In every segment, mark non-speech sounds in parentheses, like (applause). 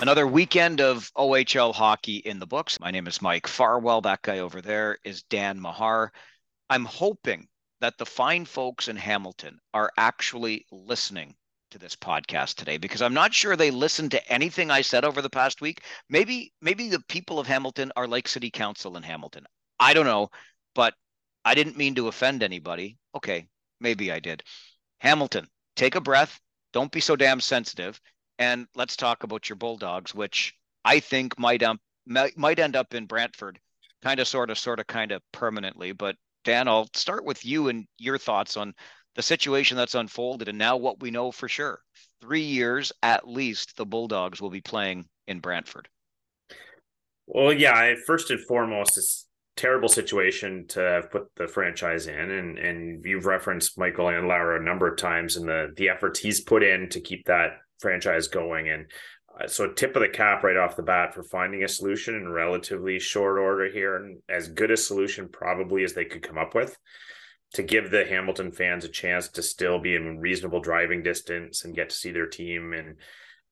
Another weekend of OHL hockey in the books. My name is Mike Farwell. That guy over there is Dan Mahar. I'm hoping that the fine folks in Hamilton are actually listening to this podcast today because I'm not sure they listened to anything I said over the past week. Maybe maybe the people of Hamilton are like city council in Hamilton. I don't know, but I didn't mean to offend anybody. Okay, maybe I did. Hamilton, take a breath. Don't be so damn sensitive and let's talk about your Bulldogs, which I think might um, might, end up in Brantford, kind of, sort of, sort of, kind of permanently. But Dan, I'll start with you and your thoughts on the situation that's unfolded, and now what we know for sure: three years at least, the Bulldogs will be playing in Brantford. Well, yeah. First and foremost, it's terrible situation to have put the franchise in, and and you've referenced Michael Andlauer a number of times and the the efforts he's put in to keep that franchise going. And uh, so, tip of the cap right off the bat for finding a solution in relatively short order here, and as good a solution probably as they could come up with to give the Hamilton fans a chance to still be in reasonable driving distance and get to see their team and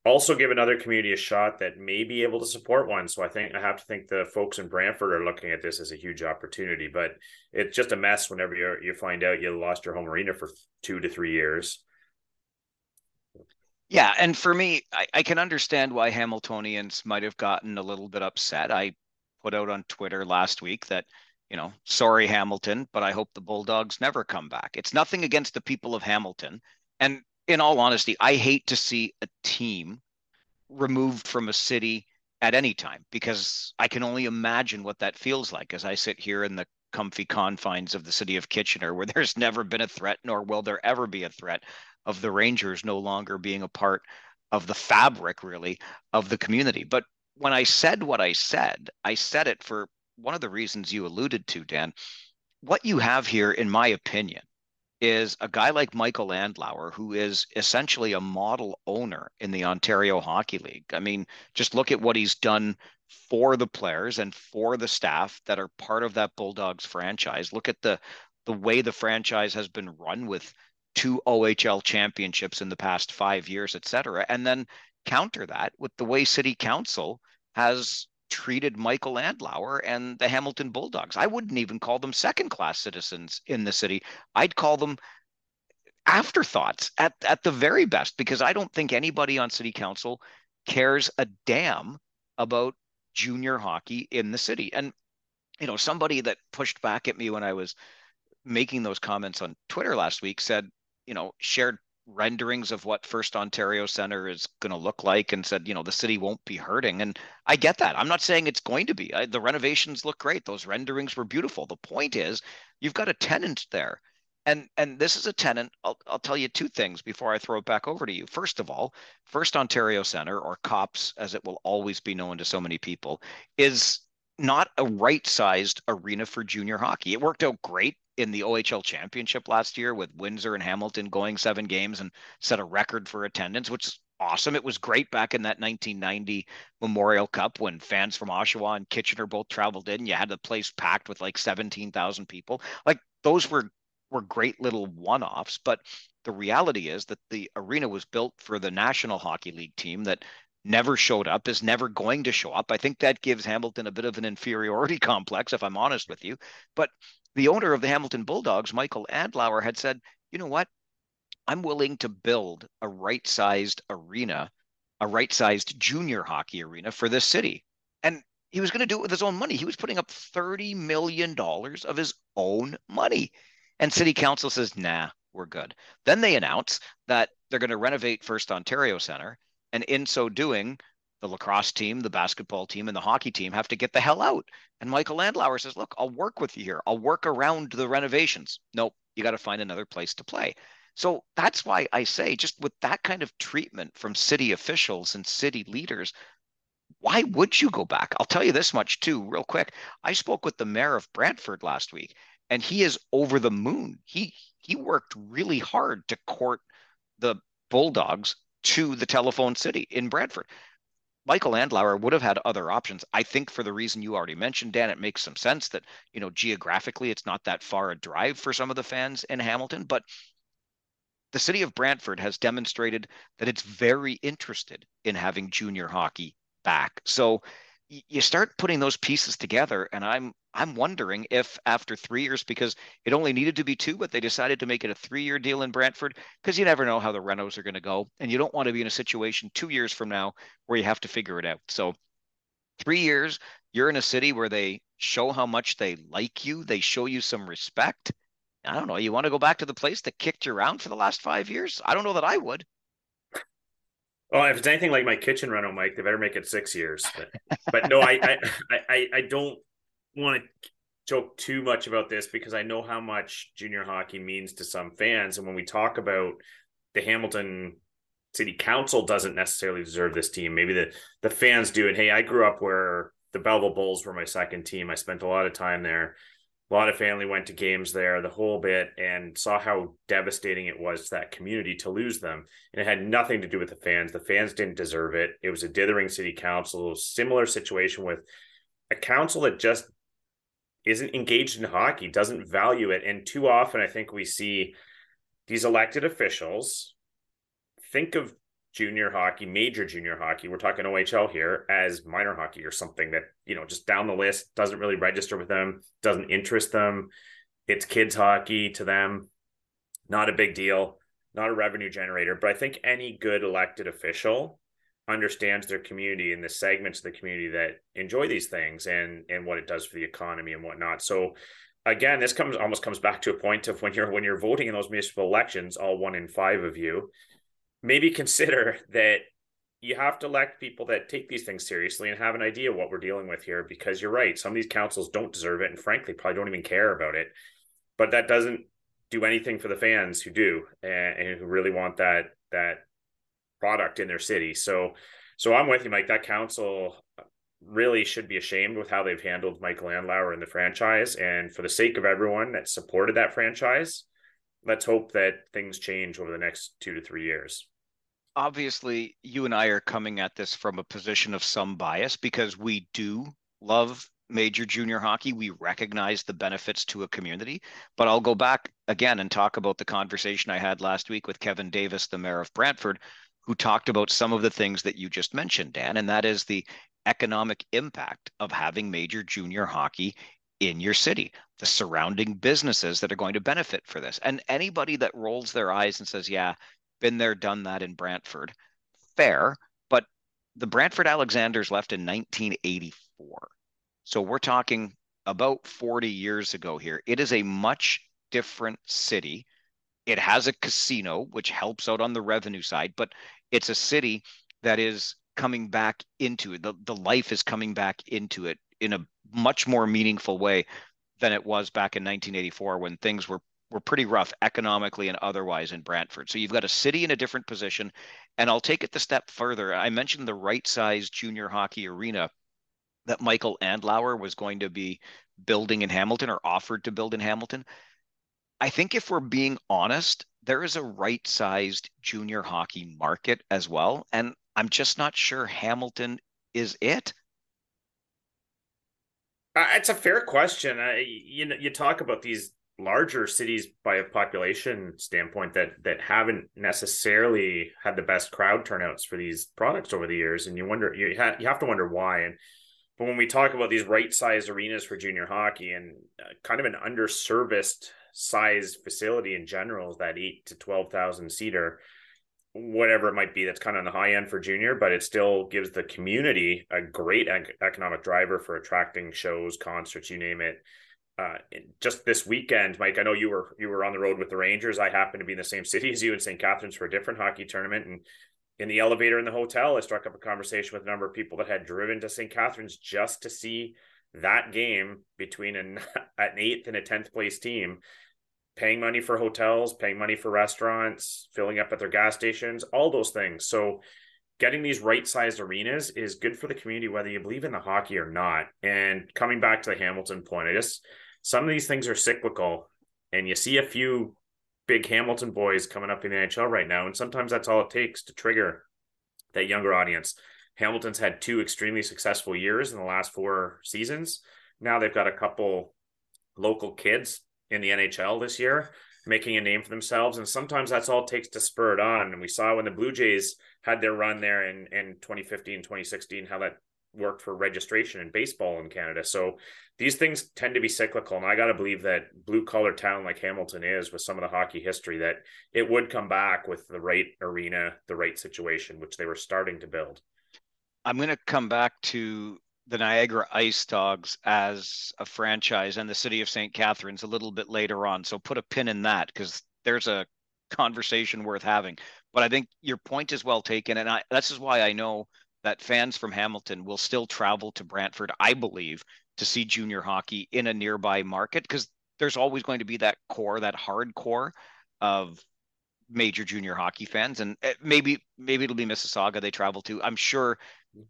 also give another community a shot that may be able to support one. So I think I have to think the folks in Brantford are looking at this as a huge opportunity, but it's just a mess whenever you you find out you lost your home arena for two to three years. Yeah, and for me, I, I can understand why Hamiltonians might have gotten a little bit upset. I put out on Twitter last week that, you know, sorry, Hamilton, but I hope the Bulldogs never come back. It's nothing against the people of Hamilton. And in all honesty, I hate to see a team removed from a city at any time because I can only imagine what that feels like as I sit here in the comfy confines of the city of Kitchener, where (laughs) there's never been a threat, nor will there ever be a threat of the Rangers no longer being a part of the fabric, really, of the community. But when I said what I said, I said it for one of the reasons you alluded to, Dan. What you have here, in my opinion, is a guy like Michael Andlauer, who is essentially a model owner in the Ontario Hockey League. I mean, just look at what he's done for the players and for the staff that are part of that Bulldogs franchise. Look at the the way the franchise has been run with two OHL championships in the past five years, et cetera. And then counter that with the way City Council has treated Michael Andlauer and the Hamilton Bulldogs. I wouldn't even call them second class citizens in the city. I'd call them afterthoughts at, at the very best, because I don't think anybody on City Council cares a damn about junior hockey in the city. And, you know, somebody that pushed back at me when I was making those comments on Twitter last week said, you know, shared renderings of what First Ontario Center is going to look like and said, you know, the city won't be hurting. And I get that. I'm not saying it's going to be. I, the renovations look great. Those renderings were beautiful. The point is, you've got a tenant there. And and this is a tenant. I'll, I'll tell you two things before I throw it back over to you. First of all, First Ontario Center, or Copps as it will always be known to so many people, is not a right sized arena for junior hockey. It worked out great in the OHL championship last year with Windsor and Hamilton going seven games and set a record for attendance, which is awesome. It was great back in that 1990 Memorial Cup when fans from Oshawa and Kitchener both traveled in. You had the place packed with like 17,000 people. Like those were were great little one-offs, but the reality is that the arena was built for the National Hockey League team that never showed up, is never going to show up. I think that gives Hamilton a bit of an inferiority (laughs) complex, if I'm honest with you. But the owner of the Hamilton Bulldogs, Michael Andlauer, had said, you know what? I'm willing to build a right sized arena, a right sized junior hockey arena for this city. And he was going to do it with his own money. He was putting up $30 million of his own money. And city council says, nah, we're good. Then they announce that they're going to renovate First Ontario Center. And in so doing, the lacrosse team, the basketball team, and the hockey team have to get the hell out. And Michael Andlauer says, Look, I'll work with you here. I'll work around the renovations. Nope, you got to find another place to play. So that's why I say, just with that kind of treatment from city officials and city leaders, why would you go back? I'll tell you this much too, real quick. I spoke with the mayor of Brantford last week, and he is over the moon. He he worked really hard to court the Bulldogs to the telephone city in Brantford. Michael Andlauer would have had other options. I think for the reason you already mentioned, Dan, it makes some sense that, you know, geographically it's not that far a drive for some of the fans in Hamilton, but the city of Brantford has demonstrated that it's very interested in having junior hockey back. So you start putting those pieces together and i'm i'm wondering if after three years because it only needed to be two but they decided to make it a three year deal in brantford because you never know how the renos are going to go and you don't want to be in a situation two years from now where you have to figure it out. So three years you're in a city where they show how much they like you they show you some respect. I don't know you want to go back to the place that kicked you around for the last five years? I don't know that i would well, if it's anything like my kitchen rental, Mike, they better make it six years. But, but no, I, I, I, I don't want to joke too much about this because I know how much junior hockey means to some fans. And when we talk about the Hamilton City Council doesn't necessarily deserve this team, maybe the the fans do. And hey, I grew up where the Belleville Bulls were my second team. I spent a lot of time there a lot of family went to games there, the whole bit, and saw how devastating it was to that community to lose them. And it had nothing to do with the fans. The fans didn't deserve it. It was a dithering city council, similar situation with a council that just isn't engaged in hockey, doesn't value it. And too often, I think we see these elected officials think of junior hockey, major junior hockey, we're talking OHL here, as minor hockey or something that, you know, just down the list doesn't really register with them, doesn't interest them. It's kids hockey to them, not a big deal, not a revenue generator. But I think any good elected official understands their community and the segments of the community that enjoy these things and and what it does for the economy and whatnot. So again, this comes almost comes back to a point of when you're when you're voting in those municipal elections, all one in five of you, maybe consider that you have to elect people that take these things seriously and have an idea what we're dealing with here because you're right some of these councils don't deserve it and frankly probably don't even care about it. But that doesn't do anything for the fans who do and, and who really want that that product in their city. So so i'm with you mike. That council really should be ashamed with how they've handled michael andlauer and the franchise. And for the sake of everyone that supported that franchise let's hope that things change over the next two to three years. Obviously, you and I are coming at this from a position of some bias because we do love major junior hockey. We recognize the benefits to a community. But I'll go back again and talk about the conversation I had last week with Kevin Davis, the mayor of Brantford, who talked about some of the things that you just mentioned, Dan, and that is the economic impact of having major junior hockey in your city, the surrounding businesses that are going to benefit for this. And anybody that rolls their eyes and says, yeah, been there, done that in Brantford, fair. But the Brantford Alexanders left in 1984. So we're talking about 40 years ago here. It is a much different city. It has a casino, which helps out on the revenue side, but it's a city that is coming back into it. The, the life is coming back into it in a much more meaningful way than it was back in 1984 when things were were pretty rough economically and otherwise in Brantford. So you've got a city in a different position. And I'll take it the step further. I mentioned the right size junior hockey arena that Michael Andlauer was going to be building in Hamilton or offered to build in Hamilton. I think if we're being honest, there is a right sized junior hockey market as well. And I'm just not sure Hamilton is it. Uh, it's a fair question. You know, you talk about these larger cities by a population standpoint that that haven't necessarily had the best crowd turnouts for these products over the years, and you wonder you ha- you have to wonder why. And but when we talk about these right sized arenas for junior hockey and uh, kind of an underserviced size facility in general, is that eight to twelve thousand seater whatever it might be that's kind of on the high end for junior but it still gives the community a great ec- economic driver for attracting shows concerts you name it uh, just this weekend mike i know you were you were on the road with the rangers i happened to be in the same city as you in st catharines for a different hockey tournament and in the elevator in the hotel i struck up a conversation with a number of people that had driven to st catharines just to see that game between an, (laughs) an eighth and a 10th place team paying money for hotels, paying money for restaurants, filling up at their gas stations, all those things. So getting these right sized arenas is good for the community, whether you believe in the hockey or not. And coming back to the Hamilton point, I just some of these things are cyclical, and you see a few big Hamilton boys coming up in the NHL right now, and sometimes that's all it takes to trigger that younger audience. Hamilton's had two extremely successful years in the last four seasons. Now they've got a couple local kids in the NHL this year. making a name for themselves. And sometimes that's all it takes to spur it on. And we saw when the Blue Jays had their run there in, in 2015, 2016, how that worked for registration in baseball in Canada. So these things tend to be cyclical. And I got to believe that blue collar town like Hamilton is with some of the hockey history, that it would come back with the right arena, the right situation, which they were starting to build. I'm going to come back to the Niagara Ice Dogs as a franchise and the city of St. Catharines a little bit later on. So put a pin in that because there's a conversation worth having. But I think your point is well taken. And I, this is why I know that fans from Hamilton will still travel to Brantford, I believe, to see junior hockey in a nearby market because there's always going to be that core, that hardcore of major junior hockey fans and eh, maybe maybe it'll be Mississauga they travel to. I'm sure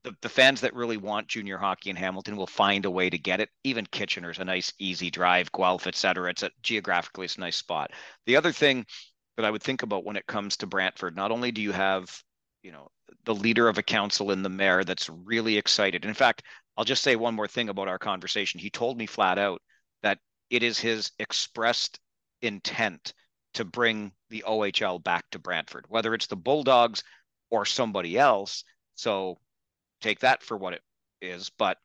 the, the fans that really want junior hockey in Hamilton will find a way to get it. Even Kitchener's a nice easy drive, Guelph, etc. It's a geographically it's a nice spot. The other thing that I would think about when it comes to Brantford, not only do you have, you know, the leader of a council in the mayor that's really excited. In fact, I'll just say one more thing about our conversation. He told me flat out that it is his expressed intent to bring the OHL back to Brantford, whether it's the Bulldogs or somebody else. So take that for what it is, but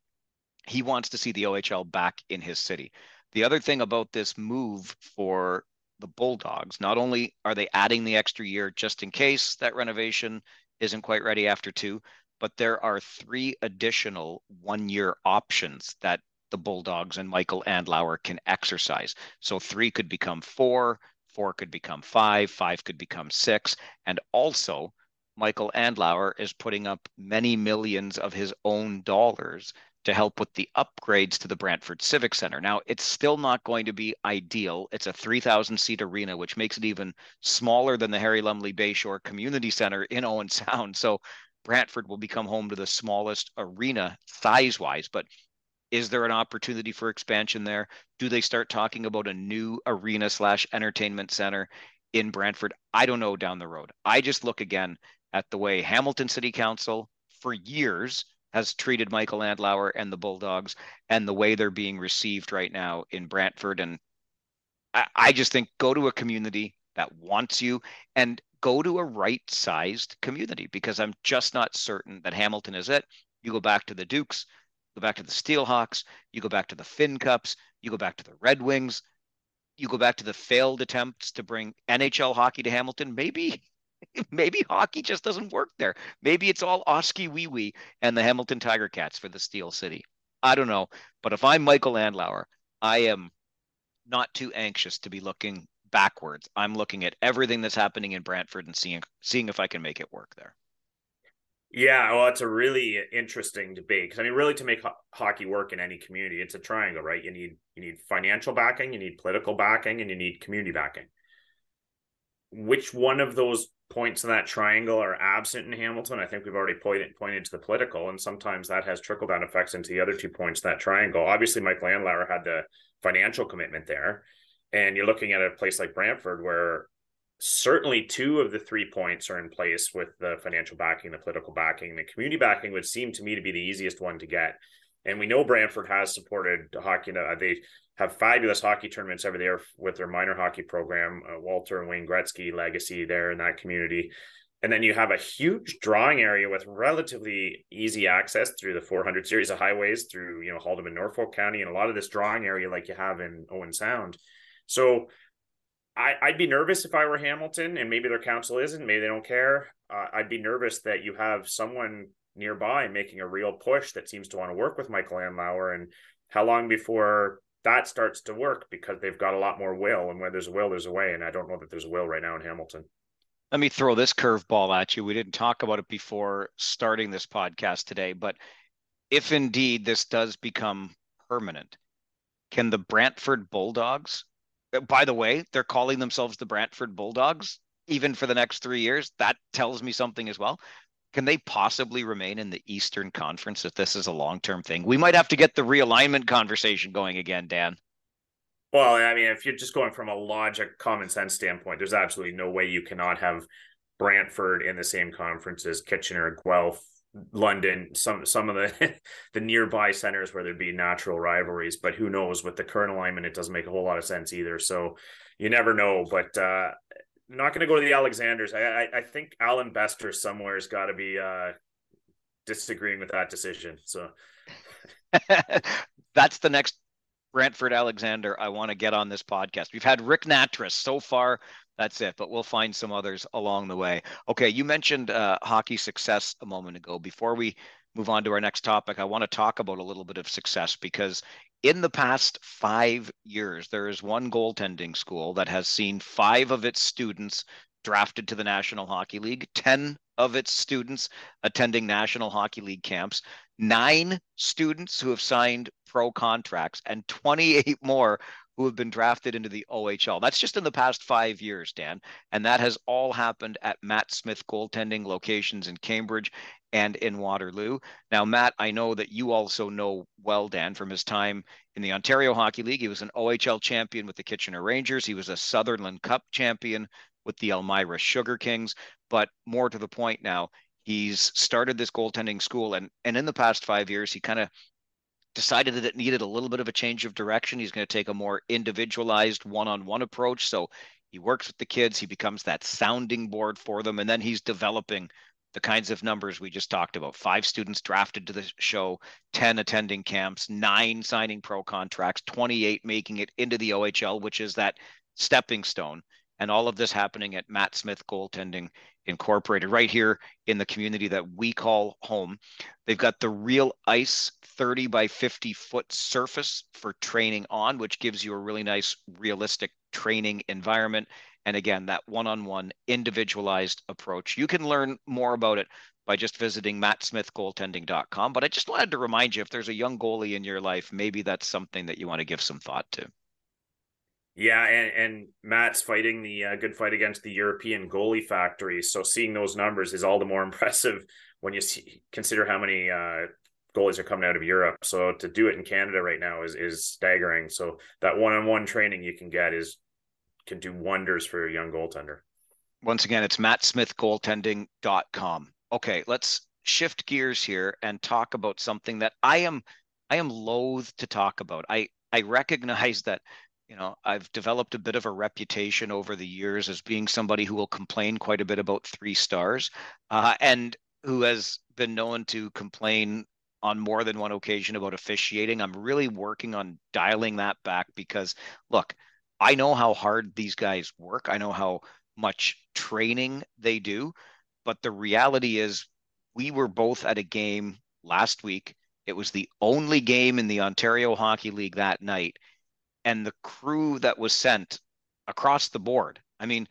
he wants to see the OHL back in his city. The other thing about this move for the Bulldogs, not only are they adding the extra year just in case that renovation isn't quite ready after two, but there are three additional one year options that the Bulldogs and Michael Andlauer can exercise. So three could become four, four could become five, five could become six. And also, Michael Andlauer is putting up many millions of his own dollars to help with the upgrades to the Brantford Civic Center. Now, it's still not going to be ideal. It's a 3,000 seat arena, which makes it even smaller than the Harry Lumley Bayshore Community Center in Owen Sound. So, Brantford will become home to the smallest arena size wise. But is there an opportunity for expansion there? Do they start talking about a new arena slash entertainment center in Brantford? I don't know down the road. I just look again at the way Hamilton City Council for years has treated Michael Andlauer and the Bulldogs and the way they're being received right now in Brantford. And I, I just think go to a community that wants you and go to a right sized community because I'm just not certain that Hamilton is it. You go back to the Dukes, go back to the Steelhawks, you go back to the Fincups, you go back to the Red Wings, you go back to the failed attempts to bring NHL hockey to Hamilton. Maybe (laughs) maybe hockey just doesn't work there. Maybe it's all Oskee Wee Wee and the Hamilton Tiger Cats for the Steel City. I don't know. But if I'm Michael Andlauer, I am not too anxious to be looking backwards. I'm looking at everything that's happening in Brantford and seeing seeing if I can make it work there. Yeah, well, it's a really interesting debate because I mean, really, to make ho- hockey work in any community, it's a triangle, right? You need you need financial backing, you need political backing, and you need community backing. Which one of those points in that triangle are absent in Hamilton. I think we've already pointed pointed to the political, and sometimes that has trickle down effects into the other two points in that triangle. Obviously, Mike Andlauer had the financial commitment there, and you're looking at a place like Brantford where certainly two of the three points are in place with the financial backing, the political backing, the community backing would seem to me to be the easiest one to get. And we know Brantford has supported hockey. They have fabulous hockey tournaments every year with their minor hockey program. Uh, Walter and Wayne Gretzky legacy there in that community. And then you have a huge drawing area with relatively easy access through the 400 series of highways through, you know, Haldimand, Norfolk County, and a lot of this drawing area like you have in Owen Sound. So I, would be nervous if I were Hamilton, and maybe their council isn't. Maybe they don't care. Uh, I'd be nervous that you have someone nearby making a real push that seems to want to work with Michael Andlauer. And how long before that starts to work because they've got a lot more will, and where there's a will, there's a way. And I don't know that there's a will right now in Hamilton. Let me throw this curveball at you. We didn't talk about it before starting this podcast today, but if indeed this does become permanent, can the Brantford Bulldogs, uh, by the way, they're calling themselves the Brantford Bulldogs even for the next three years. That tells me something as well. Can they possibly remain in the Eastern Conference if this is a long term thing? We might have to get the realignment conversation going again, Dan. Well, I mean, if you're just going from a logic, common sense standpoint, there's absolutely no way you cannot have Brantford in the same conference as Kitchener, Guelph, London, some some of the (laughs) the nearby centers where there'd be natural rivalries. But who knows? With the current alignment, it doesn't make a whole lot of sense either. So, you never know. But uh, not going to go to the Alexanders. I, I, I think Allan Bester somewhere has got to be uh, disagreeing with that decision. So (laughs) that's the next Brantford Alexander I want to get on this podcast. We've had Ric Nattress so far. That's it, but we'll find some others along the way. Okay, you mentioned uh, hockey success a moment ago. Before we move on to our next topic, I want to talk about a little bit of success because in the past five years, there is one goaltending school that has seen five of its students drafted to the National Hockey League, 10 of its students attending National Hockey League camps, nine students who have signed pro contracts, and 28 more who have been drafted into the OHL. That's just in the past five years, Dan. And that has all happened at Matt Smith goaltending locations in Cambridge and in Waterloo. Now, Matt, I know that you also know well, Dan, from his time in the Ontario Hockey League. He was an OHL champion with the Kitchener Rangers. He was a Sutherland Cup champion with the Elmira Sugar Kings. But more to the point now, he's started this goaltending school. And, and in the past five years, he kind of decided that it needed a little bit of a change of direction. He's going to take a more individualized one on one approach. So he works with the kids, he becomes that sounding board for them, and then he's developing the kinds of numbers we just talked about five students drafted to the show, 10 attending camps, nine signing pro contracts, 28 making it into the OHL, which is that stepping stone. And all of this happening at Matt Smith Goaltending Incorporated, right here in the community that we call home. They've got the real ice 30 by 50 foot surface for training on, which gives you a really nice, realistic training environment. And again, that one on one individualized approach. You can learn more about it by just visiting mattsmithgoaltending.com. But I just wanted to remind you if there's a young goalie in your life, maybe that's something that you want to give some thought to. Yeah, and, and Matt's fighting the uh, good fight against the European goalie factory. So seeing those numbers is all the more (laughs) impressive when you see, consider how many uh, goalies are coming out of Europe. So to do it in Canada right now is is staggering. So that one on one training you can get is can do wonders for a young goaltender. Once again, it's mattsmithgoaltending.com. Okay, let's shift gears here and talk about something that I am I am loath to talk about. I I recognize that you know i've developed a bit of a reputation over the years as being somebody who will complain quite a bit about three stars uh, and who has been known to complain on more than one occasion about officiating i'm really working on dialing that back because look i know how hard these guys work i know how much training they do but the reality is we were both at a game last week it was the only game in the ontario hockey league that night and the crew that was sent across the board. I mean,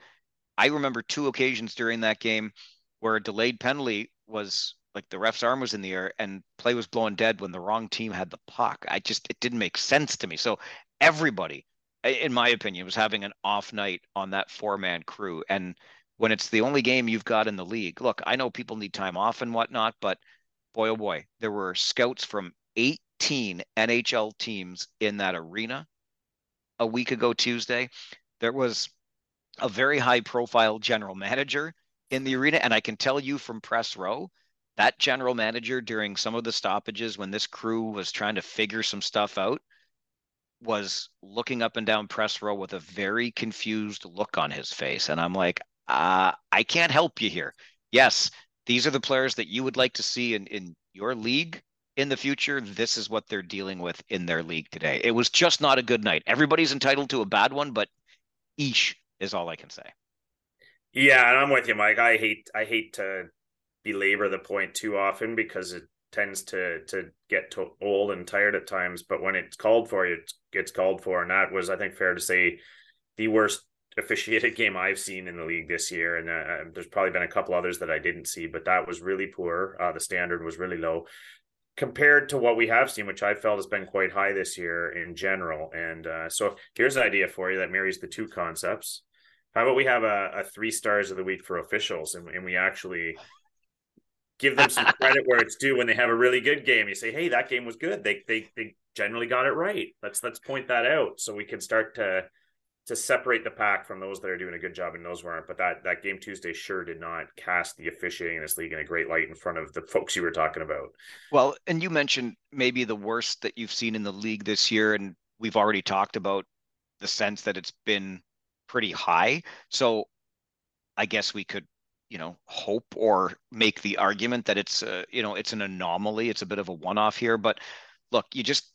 I remember two occasions during that game where a delayed penalty was like the ref's arm was in the air and play was blown dead when the wrong team had the puck. I just it didn't make sense to me. So everybody, in my opinion, was having an off night on that four man crew. And when it's the only game you've got in the league, look, I know people need time off and whatnot, but boy oh boy, there were scouts from 18 NHL teams in that arena a week ago Tuesday, there was a very high profile general manager in the arena. And I can tell you from press row, that general manager during some of the stoppages when this crew was trying to figure some stuff out was looking up and down press row with a very confused look on his face. And I'm like, uh, I can't help you here. Yes, these are the players that you would like to see in, in your league in the future, this is what they're dealing with in their league today. It was just not a good night. Everybody's entitled to a bad one, but each is all I can say. Yeah, and I'm with you, Mike. I hate I hate to belabor the point too often because it tends to to get to old and tired at times. But when it's called for, it gets called for, and that was, I think, fair to say, the worst (laughs) officiated game I've seen in the league this year. And uh, there's probably been a couple others that I didn't see, but that was really poor. Uh, the standard was really low compared to what we have seen, which I felt has been quite high this year in general. And uh, so here's an idea for you that marries the two concepts. How about we have a, a three stars of the week for officials and, and we actually give them some credit where it's due when they have a really good game. You say, hey, that game was good. They they they generally got it right. Let's let's point that out so we can start to to separate the pack from those that are doing a good job and those weren't. But that that game Tuesday sure did not cast the officiating in this league in a great light in front of the folks you were talking about. Well, and you mentioned maybe the worst that you've seen in the league this year, and we've already talked about the sense that it's been pretty high. So I guess we could, you know, hope or make the argument that it's a, you know, it's an anomaly. It's a bit of a one-off here, but look, you just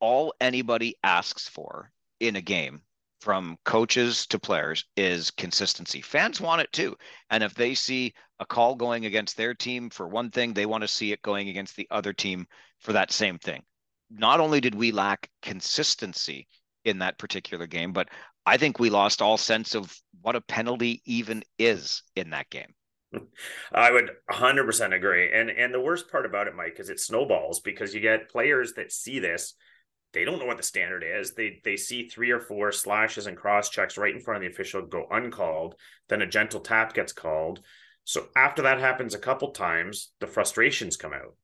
all anybody asks for in a game from coaches to players is consistency. Fans want it too. And if they see a call going against their team for one thing, they want to see it going against the other team for that same thing. Not only did we lack consistency in that particular game, but I think we lost all sense of what a penalty even is in that game. I would 100% agree. And and the worst part about it, Mike, is it snowballs because you get players that see this they don't know what the standard is. They they see three or four slashes and cross checks right in front of the official go uncalled. Then a gentle tap gets called. So after that happens a couple times, the frustrations come out.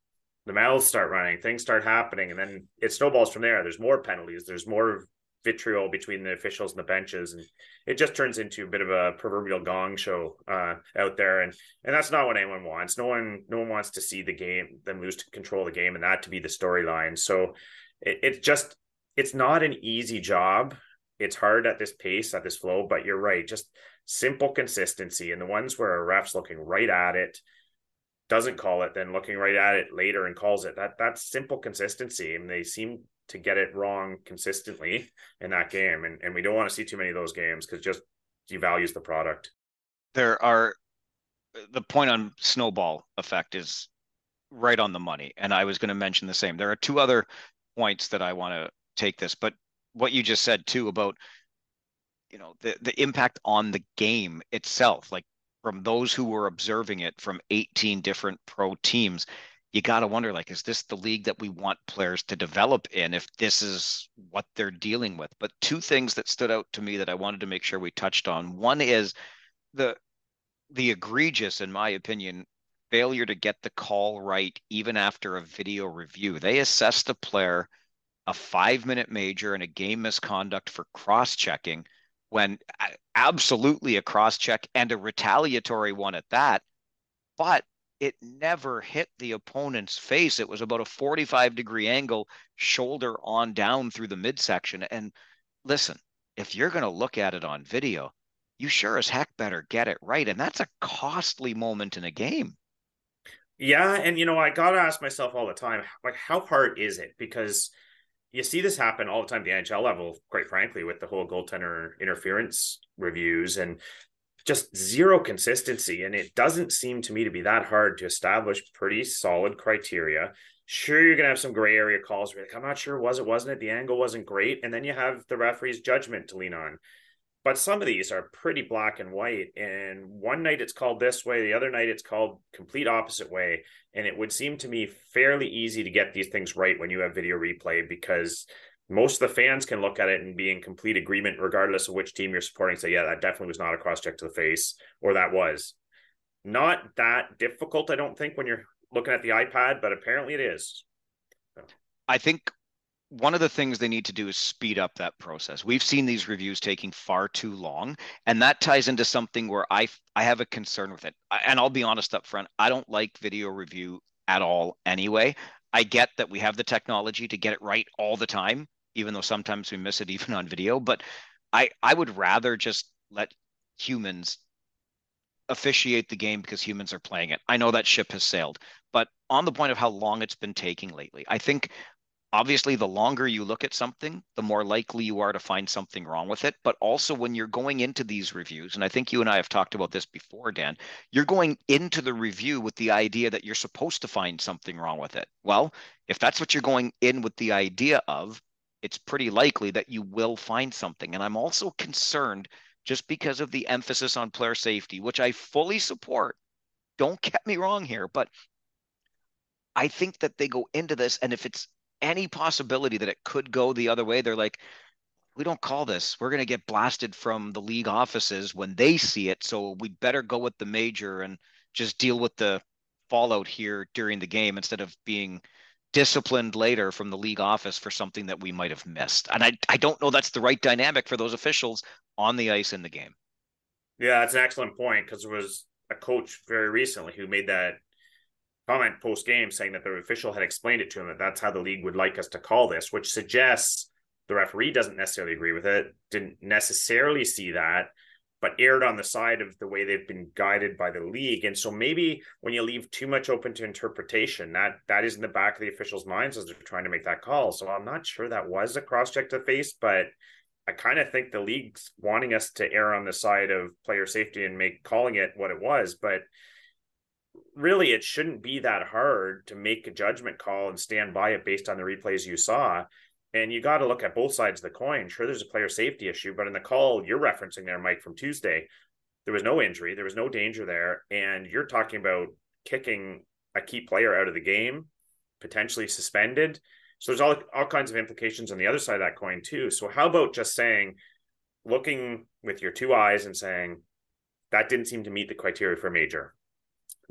The mouths start running, things start happening, and then it snowballs from there. There's more penalties. There's more vitriol between the officials and the benches, and it just turns into a bit of a proverbial gong show uh, out there. And and that's not what anyone wants. No one no one wants to see the game them lose to control the game, and that to be the storyline. So it, it's just it's not an easy job. It's hard at this pace, at this flow, but you're right. Just simple consistency. And the ones where a ref's looking right at it, doesn't call it, then looking right at it later and calls it. That that's simple consistency. And they seem to get it wrong consistently in that game. And and we don't want to see too many of those games because just devalues the product. There are the point on snowball effect is right on the money. And I was going to mention the same. There are two other points that I want to take this, but what you just said too about you know the the impact on the game itself, like from those who were observing it from 18 different pro teams, you got to wonder like is this the league that we want players to develop in if this is what they're dealing with but two things that stood out to me that i wanted to make sure we touched on one is the the egregious in my opinion failure to get the call right even after a video review. They assessed the player a five minute major and a game misconduct for cross checking when absolutely a cross check and a retaliatory one at that. But it never hit the opponent's face. It was about a 45 degree angle, shoulder on down through the midsection. And listen, if you're going to look at it on video, you sure as heck better get it right. And that's a costly moment in a game. Yeah, and you know, I gotta ask myself all the time, like, how hard is it? Because you see this happen all the time at the NHL level, quite frankly, with the whole goaltender interference reviews and just zero consistency. And it doesn't seem to me to be that hard to establish pretty solid criteria. Sure, you're gonna have some gray area calls where like, I'm not sure was it, wasn't it? The angle wasn't great. And then you have the referee's judgment to lean on but some of these are pretty black and white and one night it's called this way the other night it's called complete opposite way and it would seem to me fairly easy to get these things right when you have video replay because most of the fans can look at it and be in complete agreement regardless of which team you're supporting say yeah that definitely was not a cross check to the face or that was not that difficult i don't think when you're looking at the ipad but apparently it is i think one of the things they need to do is speed up that process. We've seen these reviews taking far too long, and that ties into something where I I have a concern with it. And I'll be honest up front, I don't like video review at all anyway. I get that we have the technology to get it right all the time, even though sometimes we miss it even on video, but I I would rather just let humans officiate the game because humans are playing it. I know that ship has sailed, but on the point of how long it's been taking lately, I think obviously the longer you look at something the more likely you are to find something wrong with it but also when you're going into these reviews and i think you and i have talked about this before dan you're going into the review with the idea that you're supposed to find something wrong with it well if that's what you're going in with the idea of it's pretty likely that you will find something and i'm also concerned just because of the emphasis on player safety which i fully support don't get me wrong here but I think that they go into this, and if it's any possibility that it could go the other way, they're like, we don't call this. We're going to get blasted from the league offices when they see it. So we better go with the major and just deal with the fallout here during the game instead of being disciplined later from the league office for something that we might have missed. And I, I don't know that's the right dynamic for those officials on the ice in the game. Yeah, that's an excellent point because there was a coach very recently who made that comment post game saying that the official had explained it to him that that's how the league would like us to call this, which suggests The referee doesn't necessarily agree with it, didn't necessarily see that, but erred on the side of the way they've been guided by the league. And so maybe when you leave too much open to interpretation, that that is in the back of the officials' minds as they're trying to make that call. So I'm not sure that was a cross check to face, but I kind of think the league's wanting us to err on the side of player safety and make calling it what it was, but really it shouldn't be that hard to make a judgment call and stand by it based on the replays you saw. And you got to look at both sides of the coin. Sure, there's a player safety issue, but in the call you're referencing there, Mike, from Tuesday, there was no injury, there was no danger there. And you're talking about kicking a key player out of the game, potentially suspended. So there's all, all kinds of implications on the other side of that coin too. So how about just saying, looking with your two eyes and saying, that didn't seem to meet the criteria for major.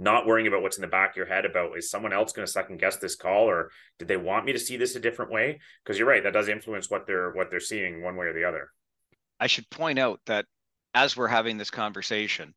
Not worrying about what's in the back of your head about is someone else going to second guess this call or did they want me to see this a different way? Because you're right, that does influence what they're what they're seeing one way or the other. I should point out that as we're having this conversation,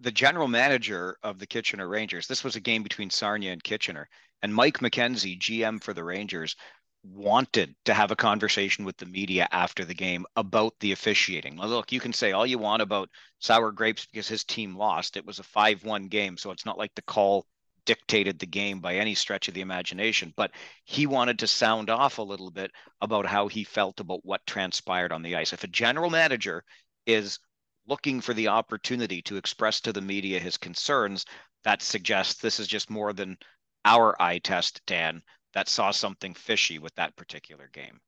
the general manager of the Kitchener Rangers, this was a game between Sarnia and Kitchener, and Mike McKenzie, GM for the Rangers, wanted to have a conversation with the media after the game about the officiating. Look, you can say all you want about sour grapes because his team lost. It was a 5 1 game, so it's not like the call dictated the game by any stretch of the imagination, but he wanted to sound off a little bit about how he felt about what transpired on the ice. If a general manager is looking for the opportunity to express to the media his concerns, that suggests this is just more than our eye test, Dan, that saw something fishy with that particular game.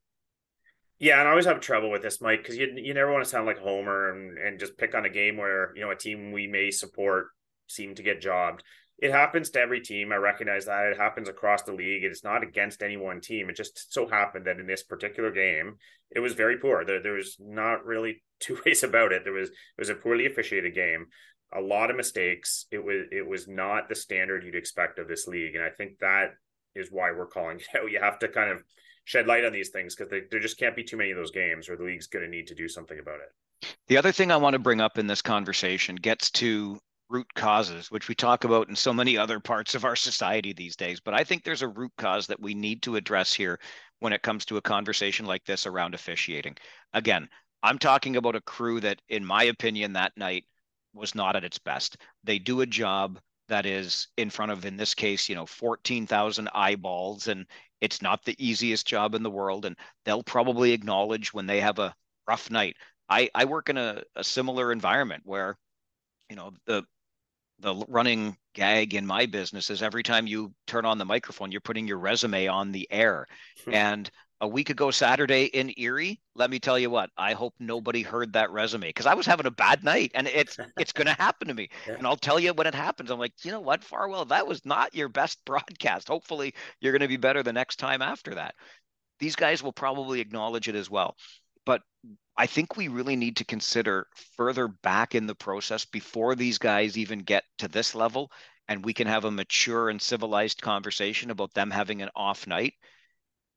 Yeah, and I always have trouble with this, Mike, because you you never want to sound like Homer and, and just pick on a game where you know a team we may support seem to get jobbed. It happens to every team. I recognize that it happens across the league. It's not against any one team. It just so happened that in this particular game, it was very poor. There, there was not really (laughs) two ways about it. There was it was a poorly officiated game a lot of mistakes. It was it was not the standard you'd expect of this league, and I think that is why we're calling (laughs) it out. You have to kind of shed light on these things because there just can't be too many of those games, or the league's going to need to do something about it. The other thing I want to bring up in this conversation gets to root causes, which we talk about in so many other parts of our society these days. But I think there's a root cause that we need to address here when it comes to a conversation like this around officiating. Again, I'm talking about a crew that, in my opinion, that night was not at its best. They do a job that is in front of, in this case, you know, 14,000 eyeballs, and it's not the easiest job in the world. And they'll probably acknowledge when they have a rough night. I, I work in a, a similar environment where, you know, the the running gag in my business is every time you turn on the microphone, you're putting your resume on the air. Hmm. and a week ago Saturday in Erie, let me tell you what, I hope nobody heard that resume because I was having a bad night and (laughs) it's it's going to happen to me. Yeah. And I'll tell you when it happens. I'm like, you know what, Farwell, that was not your best (laughs) broadcast. Hopefully you're going to be better the next time after that. These guys will probably acknowledge it as well. But I think we really need to consider further back in the process before these guys even get to this level and we can have a mature and civilized conversation about them having an off night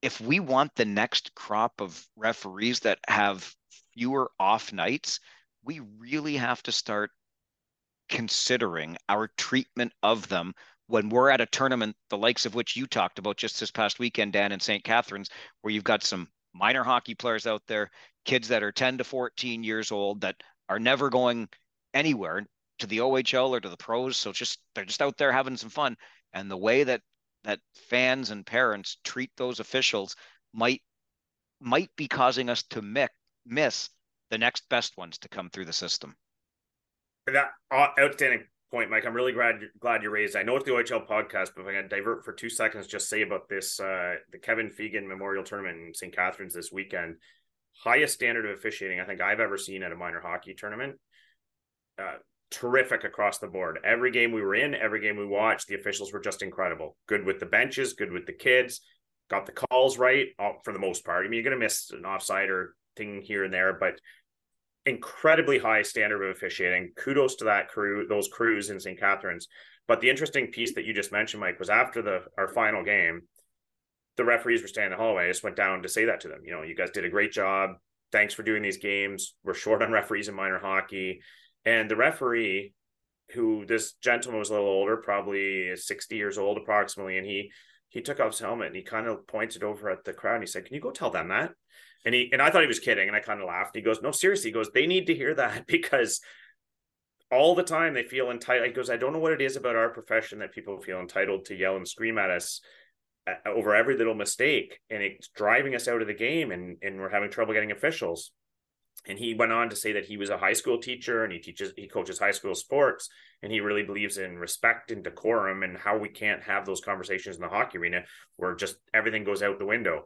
if we want the next crop of referees that have fewer off nights, we really have to start considering our treatment of them when we're at a tournament, the likes of which you talked about just this past weekend, Dan, in St. Catharines, where you've got some minor hockey players out there, kids that are 10 to 14 years old that are never going anywhere to the OHL or to the pros. So just they're just out there having some fun. And the way that that fans and parents treat those officials might might be causing us to miss miss the next best ones to come through the system. That uh, outstanding point, Mike. I'm really glad glad you raised. I know it's the OHL podcast, but if I can divert for two seconds, just say about this uh, the Kevin Fegan Memorial Tournament in St. Catharines this weekend. Highest standard of officiating I think I've ever seen at a minor hockey tournament. Uh, terrific across the board. Every game we were in, every game we watched, the officials were just incredible. Good with the benches, good with the kids, got the calls right uh, for the most part. I mean, you're going to miss an offside or thing here and there, but incredibly high standard of officiating. Kudos to that crew, those crews in St. Catharines. But the interesting piece that you just mentioned, Mike, was after the our final game, the referees were standing in the hallway. I just went down to say that to them. You know, you guys did a great job. Thanks for doing these games. We're short on referees in minor hockey. And the referee, who this gentleman was a little older, probably 60 years old approximately, and he he took off his helmet and he kind of pointed over at the crowd and he said, Can you go tell them that? And he and I thought he was kidding, and I kind of laughed. He goes, "No, seriously." He goes, "They need to hear that (laughs) because all the time they feel entitled." He goes, "I don't know what it is about our profession that people feel entitled to yell and scream at us uh, over every little mistake, and it's driving us out of the game, and and we're having trouble getting officials." And he went on to say that he was a high school teacher and he teaches he coaches high school sports and he really believes in respect and decorum and how we can't have those conversations in the hockey arena where just everything goes out the window.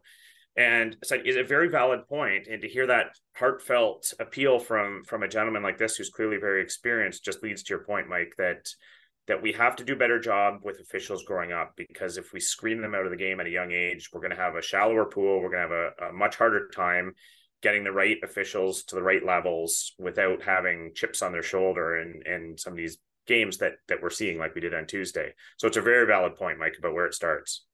And it's is a very valid point. And to hear that heartfelt appeal from from a gentleman like this who's clearly very experienced just leads to your point, Mike, that that we have to do better job with officials growing up because if we screen them out of the game at a young age, we're going to have a shallower pool. We're going to have a, a much harder time getting the right officials to the right levels without having chips on their shoulder and and some of these games that that we're seeing like we did on Tuesday. So it's a very valid point, Mike, about where it starts.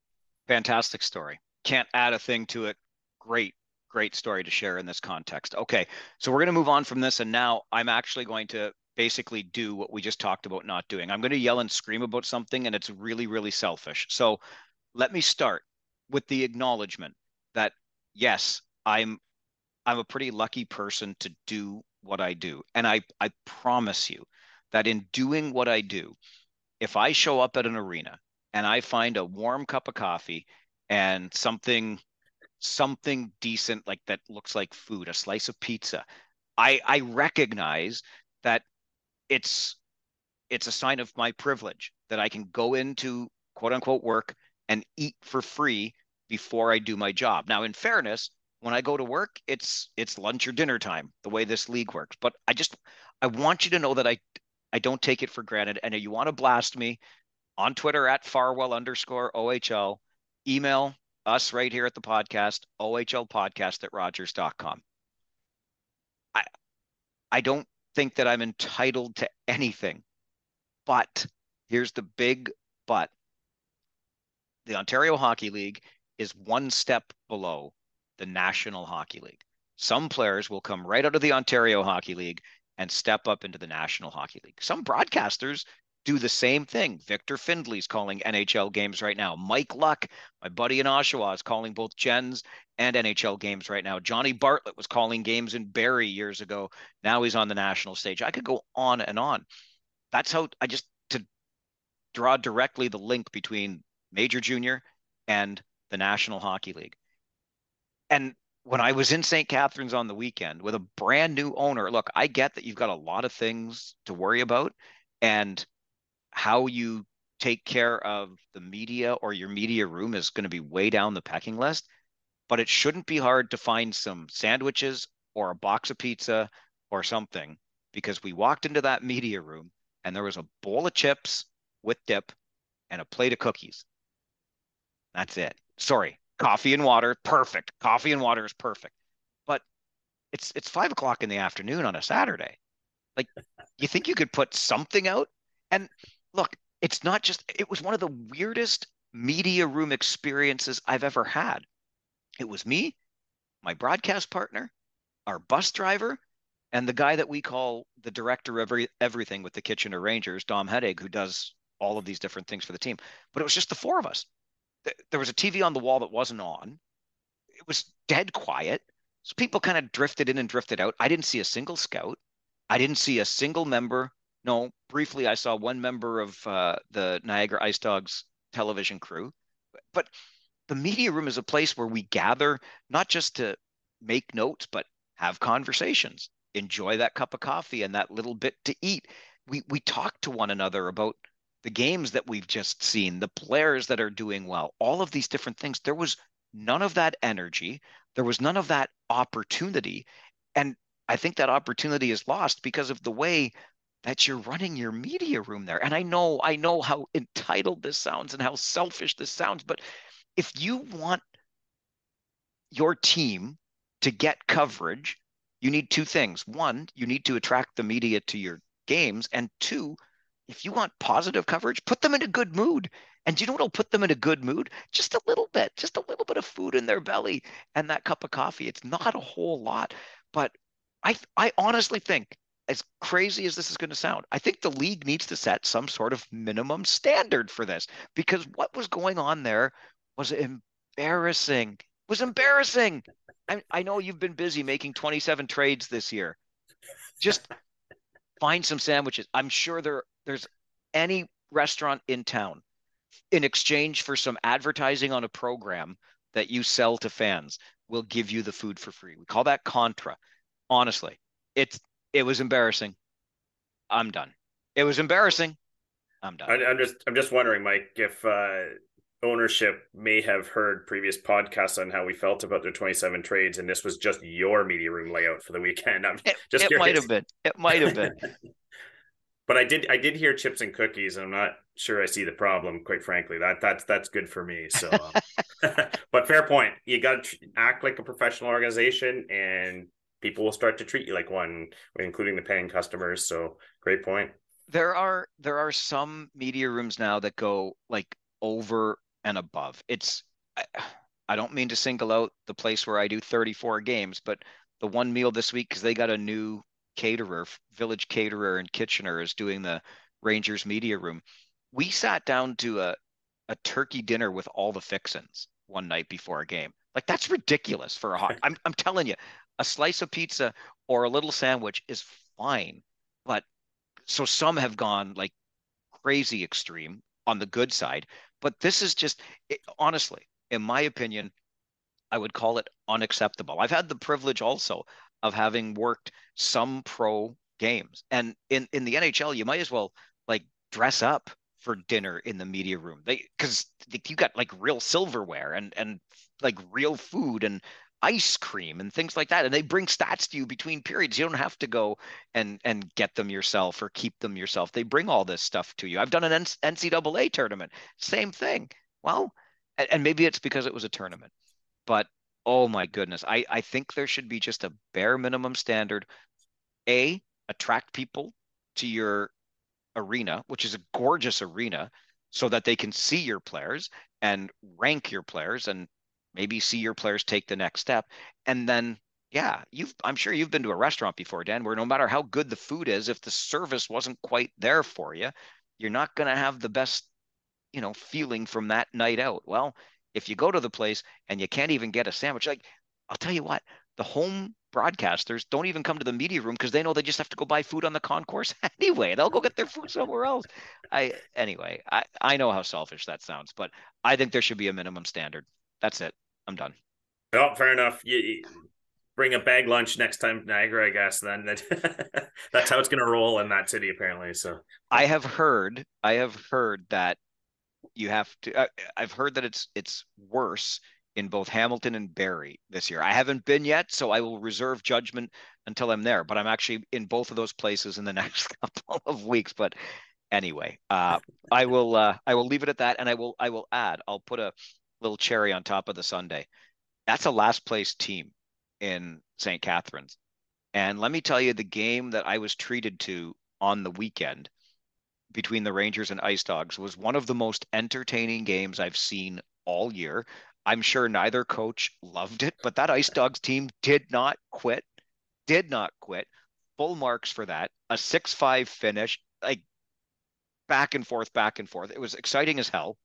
Fantastic story. Can't add a thing to it. Great, great story to share in this context. Okay, so we're going to move on from this, and now I'm actually going to basically do what we just talked about not doing. I'm going to yell and scream about something, and it's really, really selfish. So let me start with the acknowledgement that yes, I'm I'm a pretty lucky person to do what I do. And I, I promise you that in doing what I do, if I show up at an arena and I find a warm cup of coffee and something something decent like that looks like food, a slice of pizza, I I recognize that it's it's a sign of my privilege that I can go into quote unquote work and eat for free before I do my job. Now, in fairness, when I go to work, it's it's lunch or dinner time, the way this league works. But I just I want you to know that I I don't take it for granted. And if you want to blast me on Twitter at Farwell underscore OHL, email us right here at the podcast, OHL podcast at Rogers.com. I I don't think that I'm entitled to anything. But here's the big but. The Ontario Hockey League is one step below the National Hockey League. Some players will come right out of the Ontario Hockey League and step up into the National Hockey League. Some broadcasters do the same thing. Victor Findley's calling NHL games right now. Mike Luck, my buddy in Oshawa, is calling both Gens and NHL games right now. Johnny Bartlett was calling games in Barrie years ago. Now he's on the national stage. I could go on and on. That's how I just to draw directly the link between Major Junior and the National Hockey League. And when I was in St. Catharines on the weekend with a brand new owner, look, I get that you've got a lot of things to worry about and how you take care of the media or your media room is going to be way down the pecking list. But it shouldn't be hard to find some sandwiches or a box of pizza or something because we walked into that media room and there was a bowl of chips with dip and a plate of cookies. That's it. Sorry, coffee and water, perfect. Coffee and water is perfect. But it's it's five o'clock in the afternoon on a Saturday. Like, you think you could put something out? And look, it's not just. It was one of the weirdest media room experiences I've ever had. It was me, my broadcast partner, our bus driver, and the guy that we call the director of every, everything with the Kitchener Rangers, Dom Hedeg, who does all of these different things for the team. But it was just the four of us there was a TV on the wall that wasn't on. It was dead quiet. So people kind of drifted in and drifted out. I didn't see a single scout. I didn't see a single member. No, briefly, I saw one member of uh, the Niagara Ice Dogs television crew. But the media room is a place where we gather not just to make notes, but have conversations, enjoy that cup of coffee and that little bit to eat. We we talk to one another about the games that we've just seen, the players that are doing well, all of these different things. There was none of that energy. There was none of that opportunity. And I think that opportunity is lost because of the way that you're running your media room there. And I know, I know how entitled this sounds and how selfish this sounds, but if you want your team to get coverage, you need two things. One, you need to attract the media to your games. And two, if you want positive coverage, put them in a good mood. And do you know what'll put them in a good mood? Just a little bit, just a little bit of food in their belly and that cup of coffee. It's not a whole lot, but I I honestly think, as crazy as this is going to sound, I think the league needs to set some sort of minimum standard for this because what was going on there was embarrassing. It was embarrassing. I, I know you've been busy making 27 trades this year. Just find some sandwiches. I'm sure there there's any restaurant in town in exchange for some advertising on a program that you sell to fans will give you the food for free. We call that contra. Honestly, it's it was embarrassing. I'm done. It was embarrassing. I'm done. I, am just I'm just wondering, Mike, if uh, ownership may have heard previous podcasts on how we felt about their 27 trades, and this was just your media room layout for the weekend. I'm it, just it might have been. It might have been. (laughs) but I did I did hear chips and cookies, and I'm not sure I see the problem. Quite frankly, that that's that's good for me. So, um, (laughs) (laughs) but fair point. You got to act like a professional organization, and people will start to treat you like one, including the paying customers. So, great point. There are there are some media rooms now that go like over and above. It's I, I don't mean to single out the place where I do 34 games, but the one meal this week because they got a new caterer, Village Caterer in Kitchener is doing the Rangers media room. We sat down to a a turkey dinner with all the fixins one night before a game. Like that's ridiculous for a hot. (laughs) I'm I'm telling you, a slice of pizza or a little sandwich is fine, but so some have gone like crazy extreme on the good side. But this is just it, honestly, in my opinion, I would call it unacceptable. I've had the privilege also of having worked some pro games, and in in the NHL, you might as well like dress up for dinner in the media room. They because you got like real silverware and and like real food and ice cream and things like that. And they bring stats to you between periods. You don't have to go and and get them yourself or keep them yourself. They bring all this stuff to you. I've done an ncaa tournament. Same thing. Well and maybe it's because it was a tournament but oh my goodness. I i think there should be just a bare minimum standard. A attract people to your arena which is a gorgeous arena so that they can see your players and rank your players and maybe see your players take the next step. And then yeah you've i'm sure you've been to a restaurant before dan where no matter how good the food is if the service wasn't quite there for you you're not going to have the best you know feeling from that night out. Well if you go to the place and you can't even get a sandwich like i'll tell you what the home broadcasters don't even come to the media room because they know they just have to go buy food on the concourse (laughs) anyway. They'll go get their food somewhere else. I anyway, I, I know how selfish that sounds, but I think there should be a minimum standard. That's it. I'm done. Oh, fair enough. You, you bring a bag lunch next time Niagara, I guess. Then that, (laughs) that's how it's going to roll in that city, apparently. So I have heard, I have heard that you have to. Uh, I've heard that it's it's worse in both Hamilton and Barrie this year. I haven't been yet, so I will reserve judgment until I'm there. But I'm actually in both of those places in the (laughs) next couple of weeks. But anyway, uh, I (laughs) will uh, I will leave it at that, and I will I will add. I'll put a little cherry on top of the sundae. That's a last place team in St. Catharines. And let me tell you, the game that I was treated to on the weekend between the Rangers and Ice Dogs was one of the most entertaining games I've seen all year. I'm sure neither coach loved it, but that Ice Dogs team did not quit, did not quit. Full marks for that. A 6 5 finish, like back and forth, back and forth. It was exciting as hell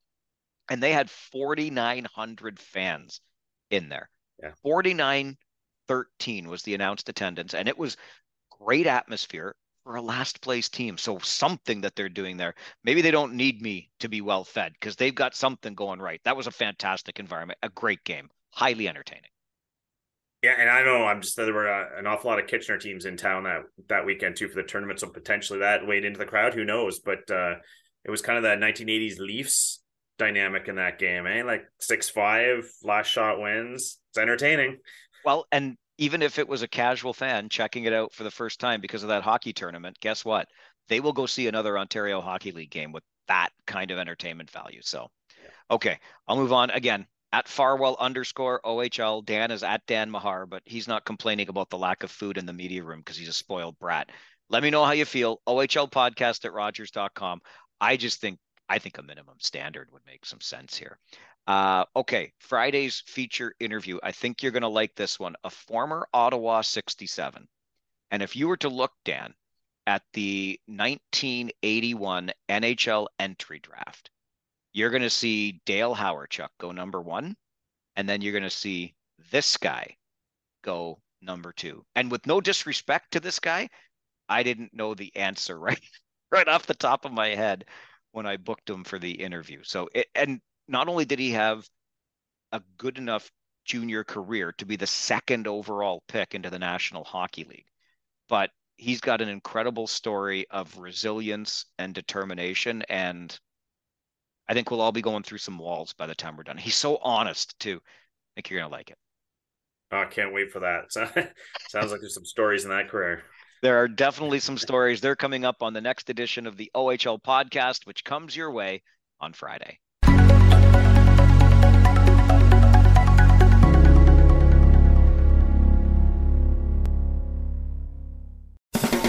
and they had 4,900 fans in there. Yeah. 49 13 was the announced attendance, and it was great atmosphere for a last place team. So something that they're doing there. Maybe they don't need me to be well fed because they've got something going right. That was a fantastic environment, a great game, highly entertaining. Yeah, and I know I'm just there were uh, an awful lot of Kitchener teams in town that that weekend too for the tournament, so potentially that weighed into the crowd. Who knows? But uh, it was kind of that 1980s Leafs dynamic in that game, eh? Like six five, last shot wins. It's entertaining. Well, and even if it was a casual fan checking it out for the first time because of that hockey tournament, guess what? They will go see another Ontario Hockey League game with that kind of entertainment value. So, okay, I'll move on again. At Farwell underscore OHL, Dan is at Dan Mahar, but he's not complaining about the lack of food in the media room because he's a spoiled brat. Let me know how you feel. OHL podcast at Rogers.com. I just think I think a minimum standard would make some sense here. Uh, okay, Friday's feature interview. I think you're going to like this one. A former Ottawa 67. And if you were to look, Dan, at the 1981 NHL entry draft, you're going to see Dale Hawerchuk go number one. And then you're going to see this guy go number two. And with no disrespect to this guy, I didn't know the answer (laughs) right right off the top of my head when I booked him for the interview. So it, and not only did he have a good enough junior career to be the second overall pick into the National Hockey League, but he's got an incredible story of resilience and determination and I think we'll all be going through some walls by the time we're done. He's so honest too. I think you're gonna like it. Oh, I can't wait for that. (laughs) Sounds like there's some stories in that career. There are definitely some stories. They're coming up on the next edition of the OHL podcast, which comes your way on Friday.